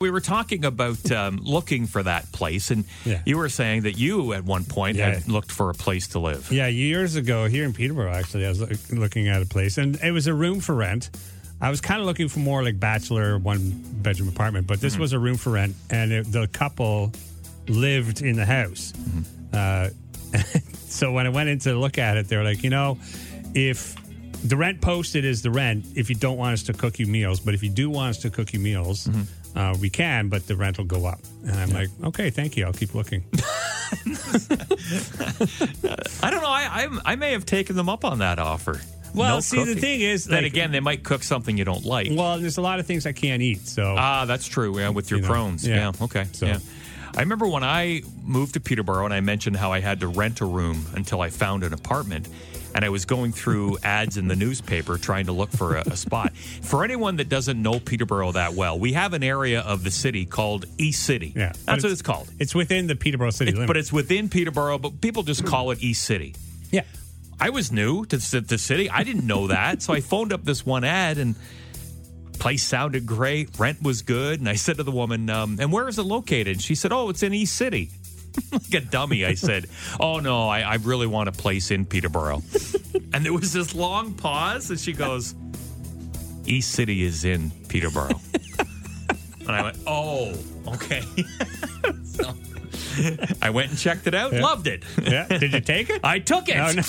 We were talking about um, looking for that place, and Yeah. you were saying that you, at one point, Yeah. had looked for a place to live. Yeah, years ago here in Peterborough, actually, I was loo- looking at a place, and it was a room for rent. I was kind of looking for more like bachelor one bedroom apartment, but this was a room for rent, and it, the couple lived in the house. Uh, so when I went in to look at it, they were like, you know, if the rent posted is the rent, if you don't want us to cook you meals, but if you do want us to cook you meals, uh, we can, but the rent will go up. And I'm like, okay, thank you. I'll keep looking. I don't know. I, I I may have taken them up on that offer. Well, No see, the thing is, then like- again, they might cook something you don't like. well, there's a lot of things I can't eat. So Ah, that's true. Yeah, with your You know, Crohn's. yeah. Yeah. Okay. So- Yeah. I remember when I moved to Peterborough and I mentioned how I had to rent a room until I found an apartment. And I was going through ads in the newspaper trying to look for a, a spot. For anyone that doesn't know Peterborough that well, we have an area of the city called East City. Yeah, That's what it's- it's called. it's within the Peterborough city. But it's within Peterborough, but people just call it East City. yeah. I was new to the the city. I didn't know that. so I phoned up this one ad and place sounded great. Rent was good. And I said to the woman, um, and where is it located? She said, oh, it's in East City. like a dummy, I said, oh, no, I, I really want a place in Peterborough. and there was this long pause. And she goes, East City is in Peterborough. and I went, oh, okay. so I went and checked it out. Loved it. Yeah. Did you take it? I took it. Oh, nice.